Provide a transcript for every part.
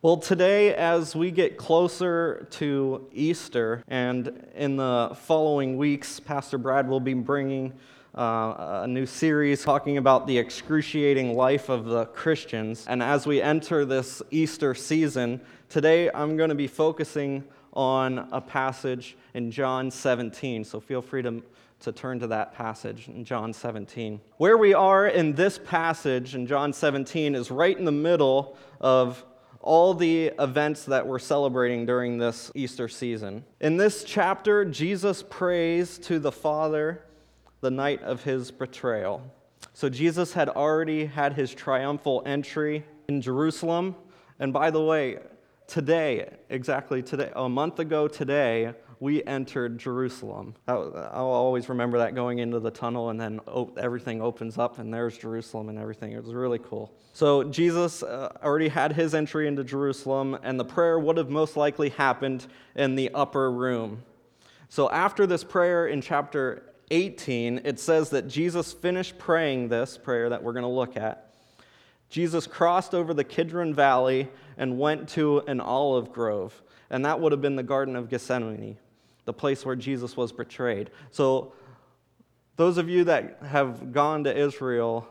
Well, today, as we get closer to Easter, and in the following weeks, Pastor Brad will be bringing uh, a new series talking about the excruciating life of the Christians. And as we enter this Easter season, today I'm going to be focusing on a passage in John 17. So feel free to to turn to that passage in John 17. Where we are in this passage in John 17 is right in the middle of all the events that we're celebrating during this Easter season. In this chapter, Jesus prays to the Father the night of his betrayal. So Jesus had already had his triumphal entry in Jerusalem. And by the way, today, exactly today, a month ago today, we entered Jerusalem. I'll always remember that going into the tunnel, and then everything opens up, and there's Jerusalem and everything. It was really cool. So, Jesus uh, already had his entry into Jerusalem, and the prayer would have most likely happened in the upper room. So, after this prayer in chapter 18, it says that Jesus finished praying this prayer that we're going to look at. Jesus crossed over the Kidron Valley and went to an olive grove, and that would have been the Garden of Gethsemane the place where Jesus was betrayed. So, those of you that have gone to Israel,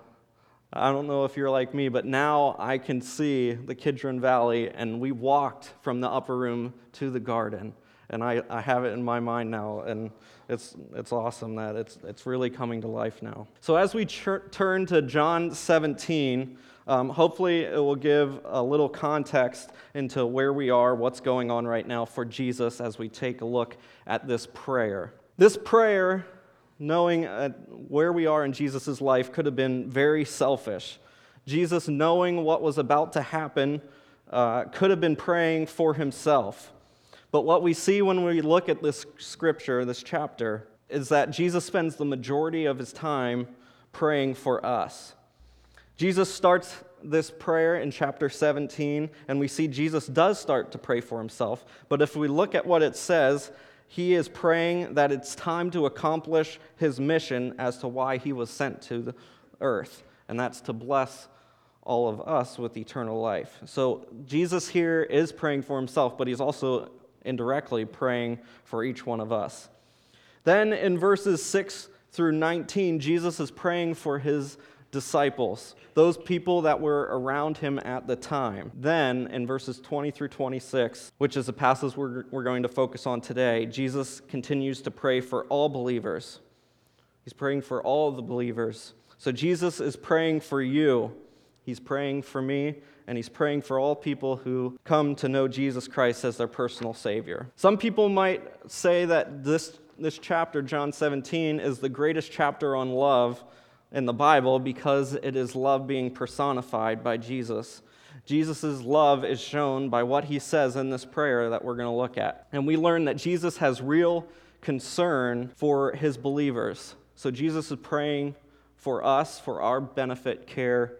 I don't know if you're like me, but now I can see the Kidron Valley, and we walked from the upper room to the garden. And I, I have it in my mind now, and it's, it's awesome that it's, it's really coming to life now. So, as we ch- turn to John 17, um, hopefully, it will give a little context into where we are, what's going on right now for Jesus as we take a look at this prayer. This prayer, knowing uh, where we are in Jesus' life, could have been very selfish. Jesus, knowing what was about to happen, uh, could have been praying for himself. But what we see when we look at this scripture, this chapter, is that Jesus spends the majority of his time praying for us. Jesus starts this prayer in chapter 17, and we see Jesus does start to pray for himself. But if we look at what it says, he is praying that it's time to accomplish his mission as to why he was sent to the earth, and that's to bless all of us with eternal life. So Jesus here is praying for himself, but he's also indirectly praying for each one of us. Then in verses 6 through 19, Jesus is praying for his disciples, those people that were around him at the time. Then, in verses 20 through 26, which is the passage we're, we're going to focus on today, Jesus continues to pray for all believers. He's praying for all the believers. So, Jesus is praying for you, He's praying for me, and He's praying for all people who come to know Jesus Christ as their personal Savior. Some people might say that this, this chapter, John 17, is the greatest chapter on love in the Bible because it is love being personified by Jesus. Jesus' love is shown by what he says in this prayer that we're going to look at. And we learn that Jesus has real concern for his believers. So Jesus is praying for us, for our benefit, care,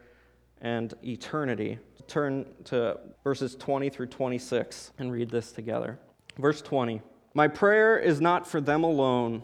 and eternity. Turn to verses 20 through 26 and read this together. Verse 20 My prayer is not for them alone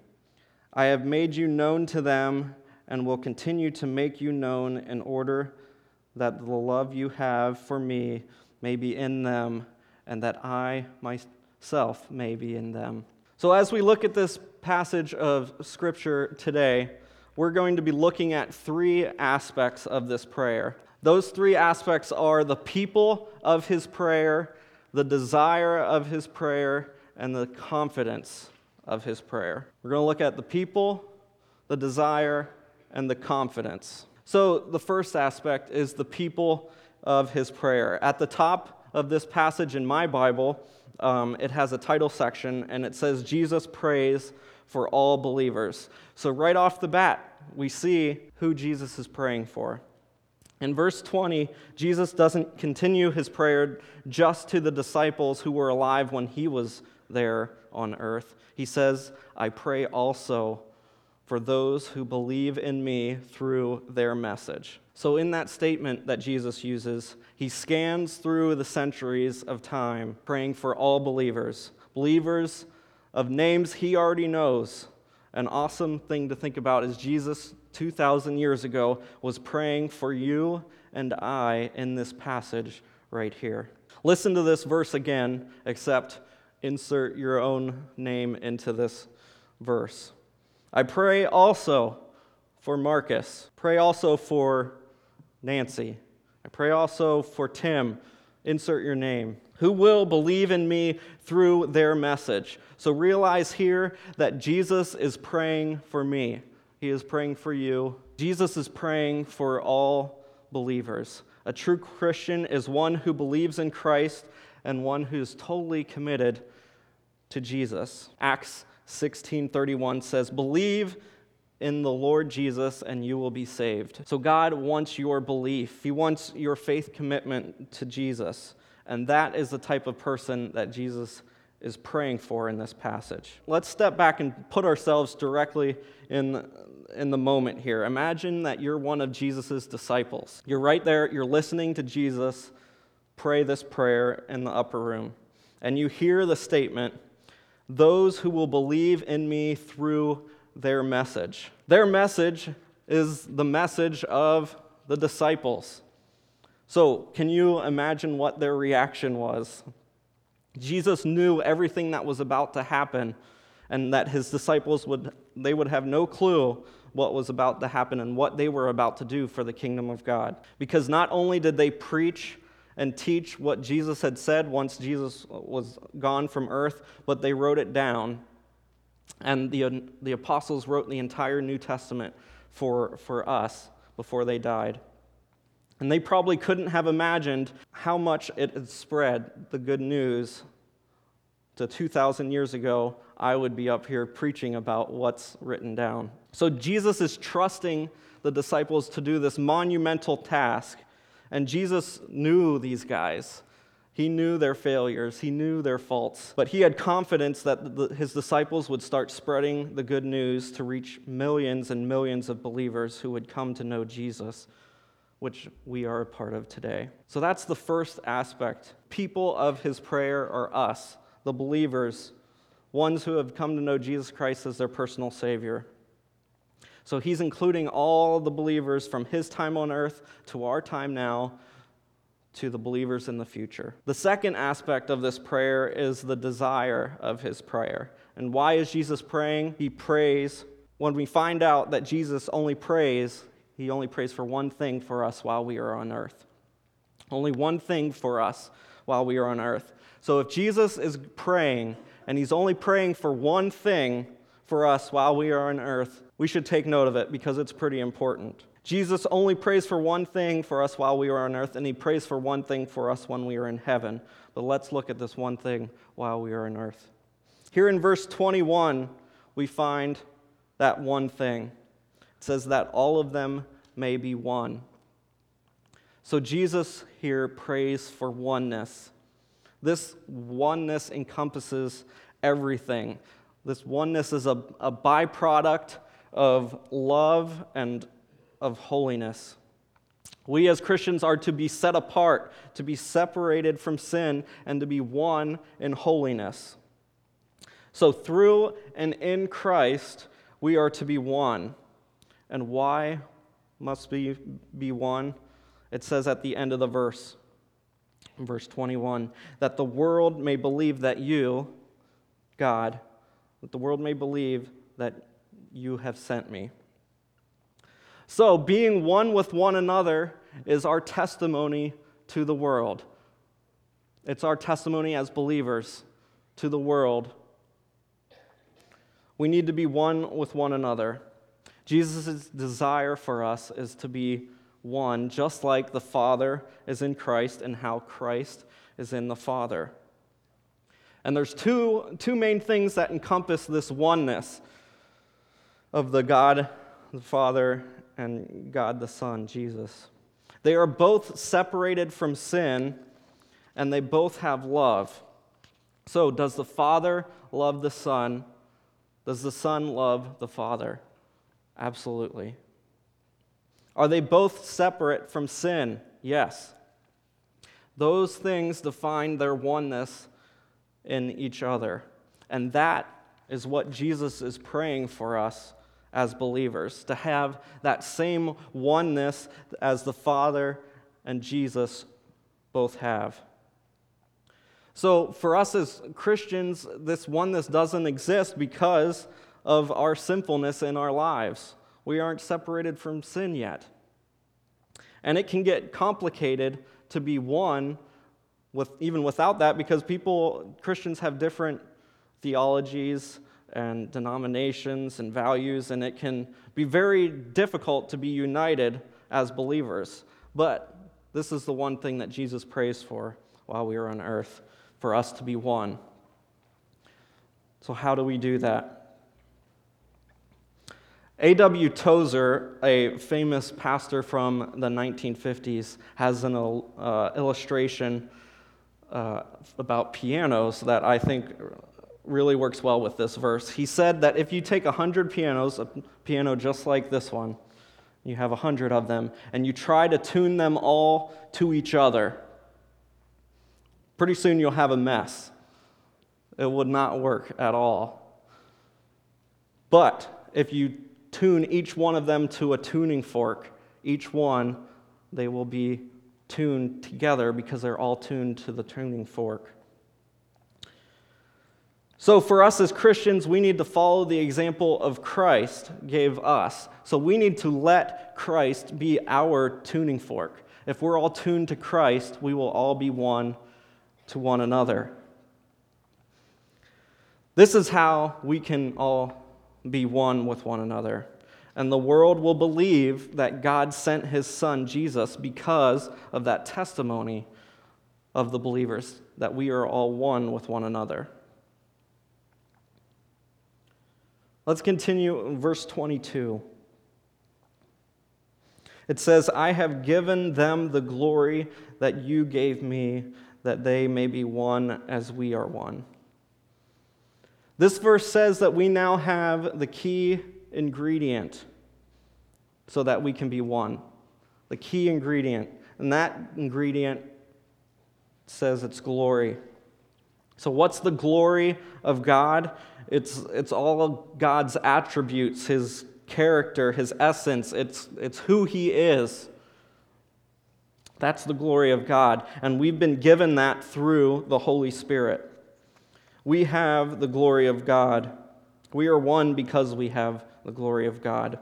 I have made you known to them and will continue to make you known in order that the love you have for me may be in them and that I myself may be in them. So, as we look at this passage of Scripture today, we're going to be looking at three aspects of this prayer. Those three aspects are the people of his prayer, the desire of his prayer, and the confidence of his prayer. We're going to look at the people, the desire, and the confidence. So, the first aspect is the people of his prayer. At the top of this passage in my Bible, um, it has a title section and it says, Jesus prays for all believers. So, right off the bat, we see who Jesus is praying for. In verse 20, Jesus doesn't continue his prayer just to the disciples who were alive when he was there on earth. He says, I pray also for those who believe in me through their message. So, in that statement that Jesus uses, he scans through the centuries of time, praying for all believers, believers of names he already knows. An awesome thing to think about is Jesus 2,000 years ago was praying for you and I in this passage right here. Listen to this verse again, except insert your own name into this verse. I pray also for Marcus. Pray also for Nancy. I pray also for Tim. Insert your name. Who will believe in me through their message. So realize here that Jesus is praying for me. He is praying for you. Jesus is praying for all believers. A true Christian is one who believes in Christ and one who is totally committed to Jesus. Acts 16:31 says, "Believe in the Lord Jesus and you will be saved." So God wants your belief. He wants your faith commitment to Jesus. And that is the type of person that Jesus is praying for in this passage. Let's step back and put ourselves directly in, in the moment here. Imagine that you're one of Jesus' disciples. You're right there, you're listening to Jesus pray this prayer in the upper room, and you hear the statement, Those who will believe in me through their message. Their message is the message of the disciples. So, can you imagine what their reaction was Jesus knew everything that was about to happen and that his disciples would they would have no clue what was about to happen and what they were about to do for the kingdom of God. Because not only did they preach and teach what Jesus had said once Jesus was gone from earth, but they wrote it down. And the, the apostles wrote the entire New Testament for, for us before they died. And they probably couldn't have imagined how much it had spread the good news to 2,000 years ago. I would be up here preaching about what's written down. So Jesus is trusting the disciples to do this monumental task. And Jesus knew these guys. He knew their failures, he knew their faults, but he had confidence that the, his disciples would start spreading the good news to reach millions and millions of believers who would come to know Jesus which we are a part of today. So that's the first aspect. People of his prayer are us, the believers, ones who have come to know Jesus Christ as their personal Savior. So he's including all the believers from his time on earth to our time now to the believers in the future. The second aspect of this prayer is the desire of his prayer. And why is Jesus praying? He prays. When we find out that Jesus only prays he only prays for one thing for us while we are on earth. Only one thing for us while we are on earth. So if Jesus is praying and he's only praying for one thing for us while we are on earth, we should take note of it because it's pretty important. Jesus only prays for one thing for us while we are on earth, and he prays for one thing for us when we are in heaven. But let's look at this one thing while we are on earth. Here in verse 21, we find that one thing. It says that all of them may be one. So Jesus here prays for oneness. This oneness encompasses everything. This oneness is a, a byproduct of love and of holiness. We as Christians are to be set apart, to be separated from sin, and to be one in holiness. So, through and in Christ, we are to be one. And why must be, be one? It says at the end of the verse, verse 21, that the world may believe that you, God, that the world may believe that you have sent me. So, being one with one another is our testimony to the world. It's our testimony as believers to the world, we need to be one with one another. Jesus' desire for us is to be one, just like the Father is in Christ and how Christ is in the Father. And there's two, two main things that encompass this oneness of the God the Father and God the Son, Jesus. They are both separated from sin and they both have love. So, does the Father love the Son? Does the Son love the Father? Absolutely. Are they both separate from sin? Yes. Those things define their oneness in each other. And that is what Jesus is praying for us as believers to have that same oneness as the Father and Jesus both have. So, for us as Christians, this oneness doesn't exist because of our sinfulness in our lives. We aren't separated from sin yet. And it can get complicated to be one with, even without that because people, Christians, have different theologies and denominations and values, and it can be very difficult to be united as believers. But this is the one thing that Jesus prays for while we are on earth for us to be one. So, how do we do that? A.W. Tozer, a famous pastor from the 1950s, has an uh, illustration uh, about pianos that I think really works well with this verse. He said that if you take 100 pianos, a piano just like this one, you have 100 of them, and you try to tune them all to each other, pretty soon you'll have a mess. It would not work at all. But if you tune each one of them to a tuning fork, each one, they will be tuned together because they're all tuned to the tuning fork. So, for us as Christians, we need to follow the example of Christ gave us. So, we need to let Christ be our tuning fork. If we're all tuned to Christ, we will all be one to one another. This is how we can all be one with one another. And the world will believe that God sent his son Jesus because of that testimony of the believers, that we are all one with one another. Let's continue in verse 22. It says, I have given them the glory that you gave me, that they may be one as we are one. This verse says that we now have the key ingredient so that we can be one. The key ingredient. And that ingredient says it's glory. So, what's the glory of God? It's, it's all God's attributes, his character, his essence, it's, it's who he is. That's the glory of God. And we've been given that through the Holy Spirit. We have the glory of God. We are one because we have the glory of God.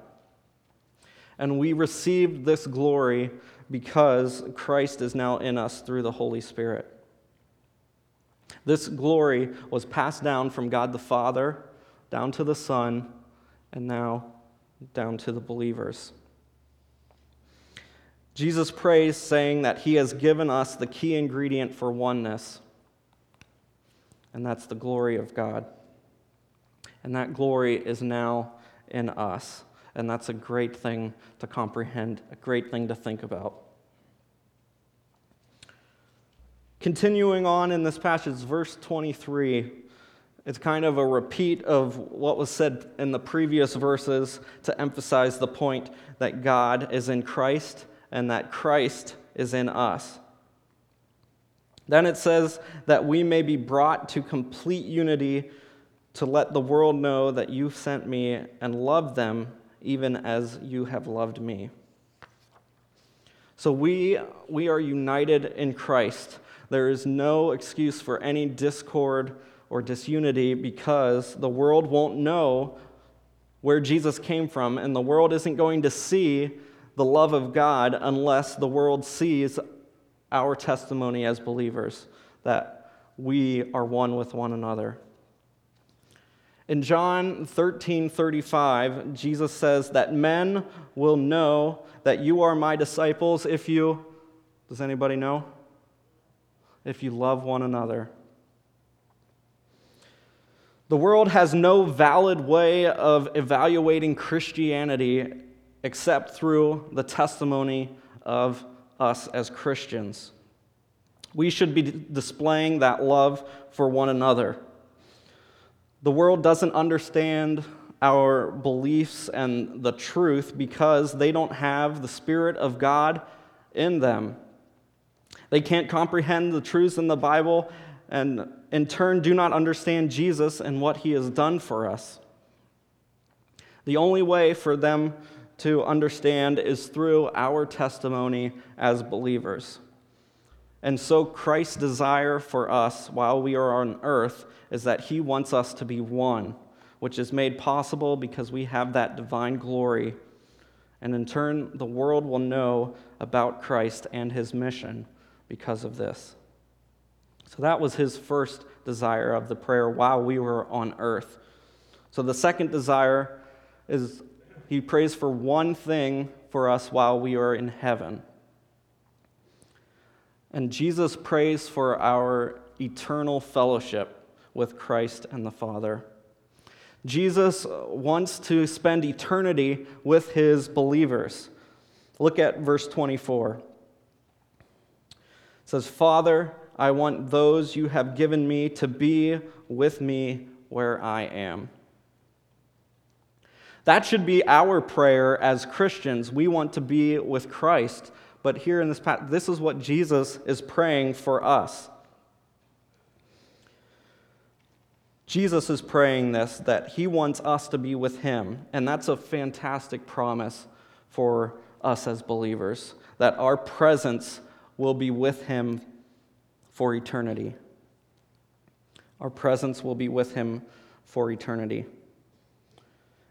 And we received this glory because Christ is now in us through the Holy Spirit. This glory was passed down from God the Father down to the Son and now down to the believers. Jesus prays, saying that he has given us the key ingredient for oneness, and that's the glory of God. And that glory is now in us. And that's a great thing to comprehend, a great thing to think about. Continuing on in this passage, verse 23, it's kind of a repeat of what was said in the previous verses to emphasize the point that God is in Christ and that Christ is in us. Then it says that we may be brought to complete unity to let the world know that you sent me and loved them even as you have loved me. So we, we are united in Christ. There is no excuse for any discord or disunity because the world won't know where Jesus came from, and the world isn't going to see the love of God unless the world sees our testimony as believers that we are one with one another. In John 13 35, Jesus says that men will know that you are my disciples if you, does anybody know? If you love one another. The world has no valid way of evaluating Christianity except through the testimony of us as Christians. We should be displaying that love for one another. The world doesn't understand our beliefs and the truth because they don't have the Spirit of God in them. They can't comprehend the truths in the Bible and, in turn, do not understand Jesus and what he has done for us. The only way for them to understand is through our testimony as believers. And so, Christ's desire for us while we are on earth is that he wants us to be one, which is made possible because we have that divine glory. And in turn, the world will know about Christ and his mission because of this. So that was his first desire of the prayer while we were on earth. So the second desire is he prays for one thing for us while we are in heaven. And Jesus prays for our eternal fellowship with Christ and the Father. Jesus wants to spend eternity with his believers. Look at verse 24. It says, Father, I want those you have given me to be with me where I am. That should be our prayer as Christians. We want to be with Christ. But here in this passage, this is what Jesus is praying for us. Jesus is praying this that he wants us to be with him. And that's a fantastic promise for us as believers that our presence will be with him for eternity. Our presence will be with him for eternity.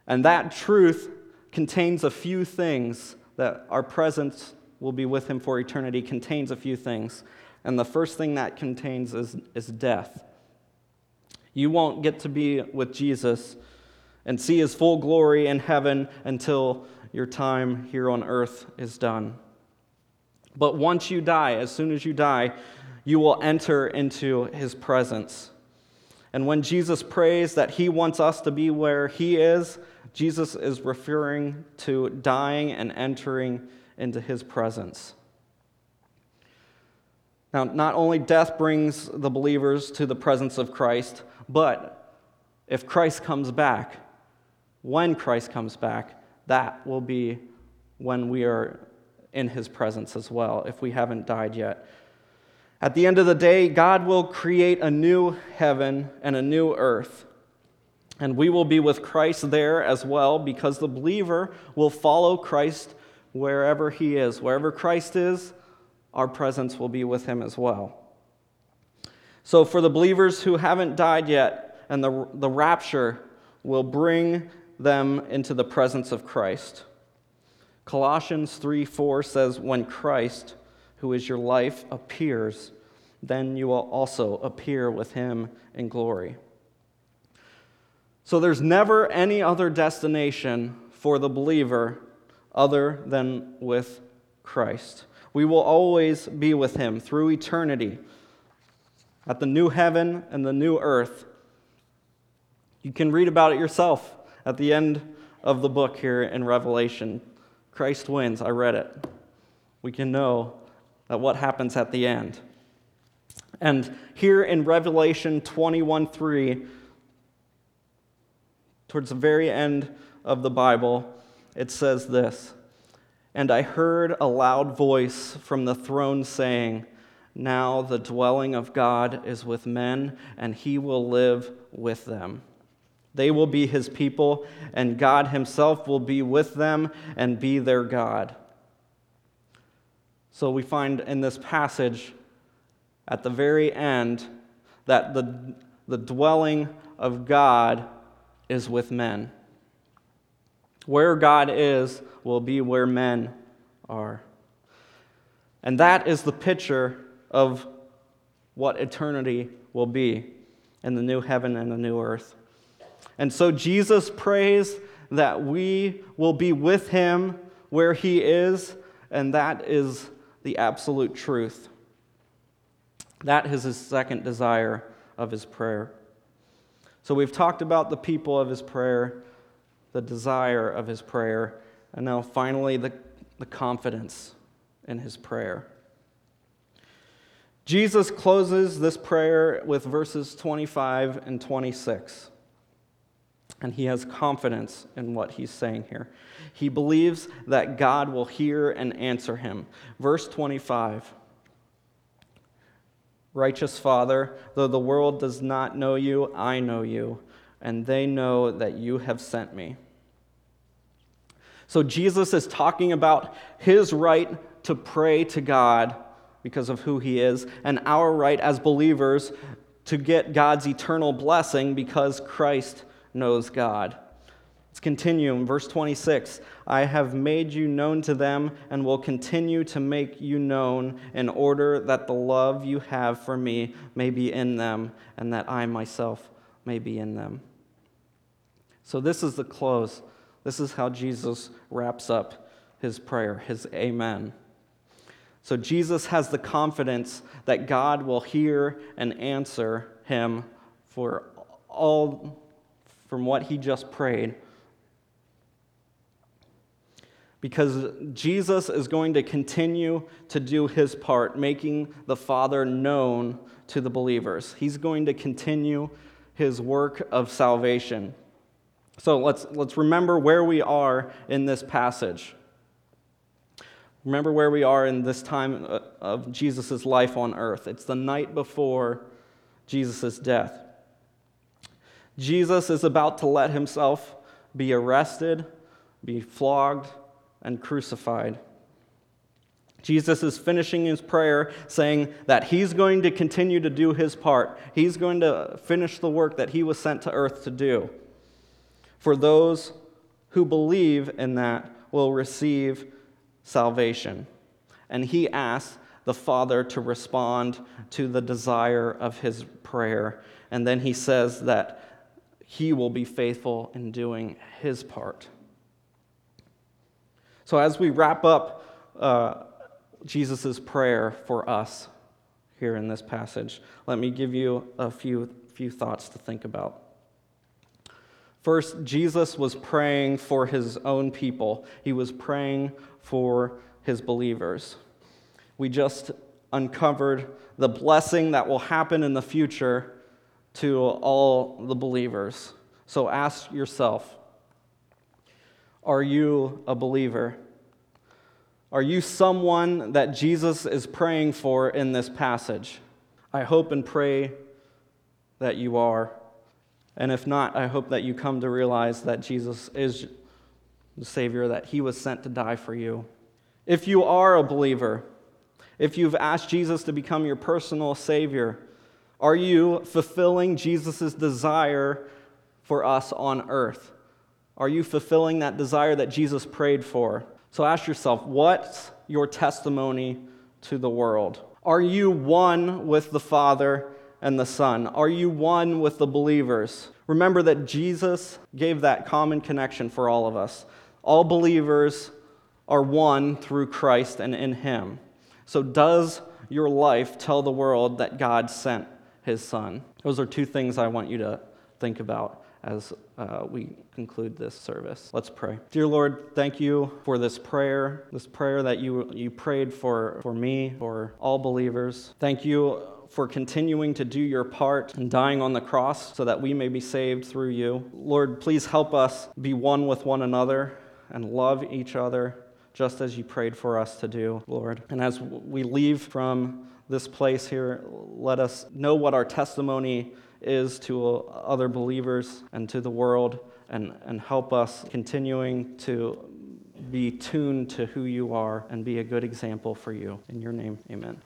And that truth contains a few things that our presence will be with him for eternity contains a few things. And the first thing that contains is, is death. You won't get to be with Jesus and see his full glory in heaven until your time here on earth is done. But once you die, as soon as you die, you will enter into his presence. And when Jesus prays that he wants us to be where he is, Jesus is referring to dying and entering into his presence. Now, not only death brings the believers to the presence of Christ, but if Christ comes back, when Christ comes back, that will be when we are in his presence as well, if we haven't died yet. At the end of the day, God will create a new heaven and a new earth. And we will be with Christ there as well because the believer will follow Christ wherever he is. Wherever Christ is, our presence will be with him as well. So, for the believers who haven't died yet, and the, the rapture will bring them into the presence of Christ. Colossians 3 4 says, When Christ, who is your life, appears, then you will also appear with him in glory. So there's never any other destination for the believer other than with Christ. We will always be with him through eternity at the new heaven and the new earth. You can read about it yourself at the end of the book here in Revelation. Christ wins. I read it. We can know that what happens at the end. And here in Revelation 21 3, towards the very end of the Bible, it says this And I heard a loud voice from the throne saying, now the dwelling of God is with men, and he will live with them. They will be his people, and God himself will be with them and be their God. So we find in this passage at the very end that the, the dwelling of God is with men. Where God is will be where men are. And that is the picture of what eternity will be in the new heaven and the new earth. And so Jesus prays that we will be with him where he is, and that is the absolute truth. That is his second desire of his prayer. So we've talked about the people of his prayer, the desire of his prayer, and now finally the, the confidence in his prayer. Jesus closes this prayer with verses 25 and 26. And he has confidence in what he's saying here. He believes that God will hear and answer him. Verse 25 Righteous Father, though the world does not know you, I know you, and they know that you have sent me. So Jesus is talking about his right to pray to God because of who he is, and our right as believers to get God's eternal blessing because Christ knows God. Let's continue in verse 26. I have made you known to them and will continue to make you known in order that the love you have for me may be in them and that I myself may be in them. So, this is the close. This is how Jesus wraps up his prayer, his amen. So, Jesus has the confidence that God will hear and answer him for all from what he just prayed because Jesus is going to continue to do his part, making the Father known to the believers. He's going to continue his work of salvation. So let's, let's remember where we are in this passage. Remember where we are in this time uh, of Jesus' life on earth. It's the night before Jesus' death. Jesus is about to let himself be arrested, be flogged, and crucified. Jesus is finishing his prayer saying that he's going to continue to do his part. He's going to finish the work that he was sent to earth to do. For those who believe in that will receive salvation. And he asks the Father to respond to the desire of his prayer. And then he says that he will be faithful in doing his part. So, as we wrap up uh, Jesus' prayer for us here in this passage, let me give you a few, few thoughts to think about. First, Jesus was praying for his own people, he was praying for his believers. We just uncovered the blessing that will happen in the future to all the believers. So ask yourself are you a believer? Are you someone that Jesus is praying for in this passage? I hope and pray that you are. And if not, I hope that you come to realize that Jesus is the Savior, that He was sent to die for you. If you are a believer, if you've asked Jesus to become your personal Savior, are you fulfilling Jesus' desire for us on earth? Are you fulfilling that desire that Jesus prayed for? So ask yourself, what's your testimony to the world? Are you one with the Father and the Son? Are you one with the believers? Remember that Jesus gave that common connection for all of us. All believers are one through Christ and in Him. So, does your life tell the world that God sent His Son? Those are two things I want you to think about as uh, we conclude this service. Let's pray. Dear Lord, thank you for this prayer, this prayer that you, you prayed for, for me, for all believers. Thank you for continuing to do your part and dying on the cross so that we may be saved through you. Lord, please help us be one with one another and love each other just as you prayed for us to do, Lord. And as we leave from this place here, let us know what our testimony is to other believers and to the world, and, and help us continuing to be tuned to who you are and be a good example for you. In your name, amen.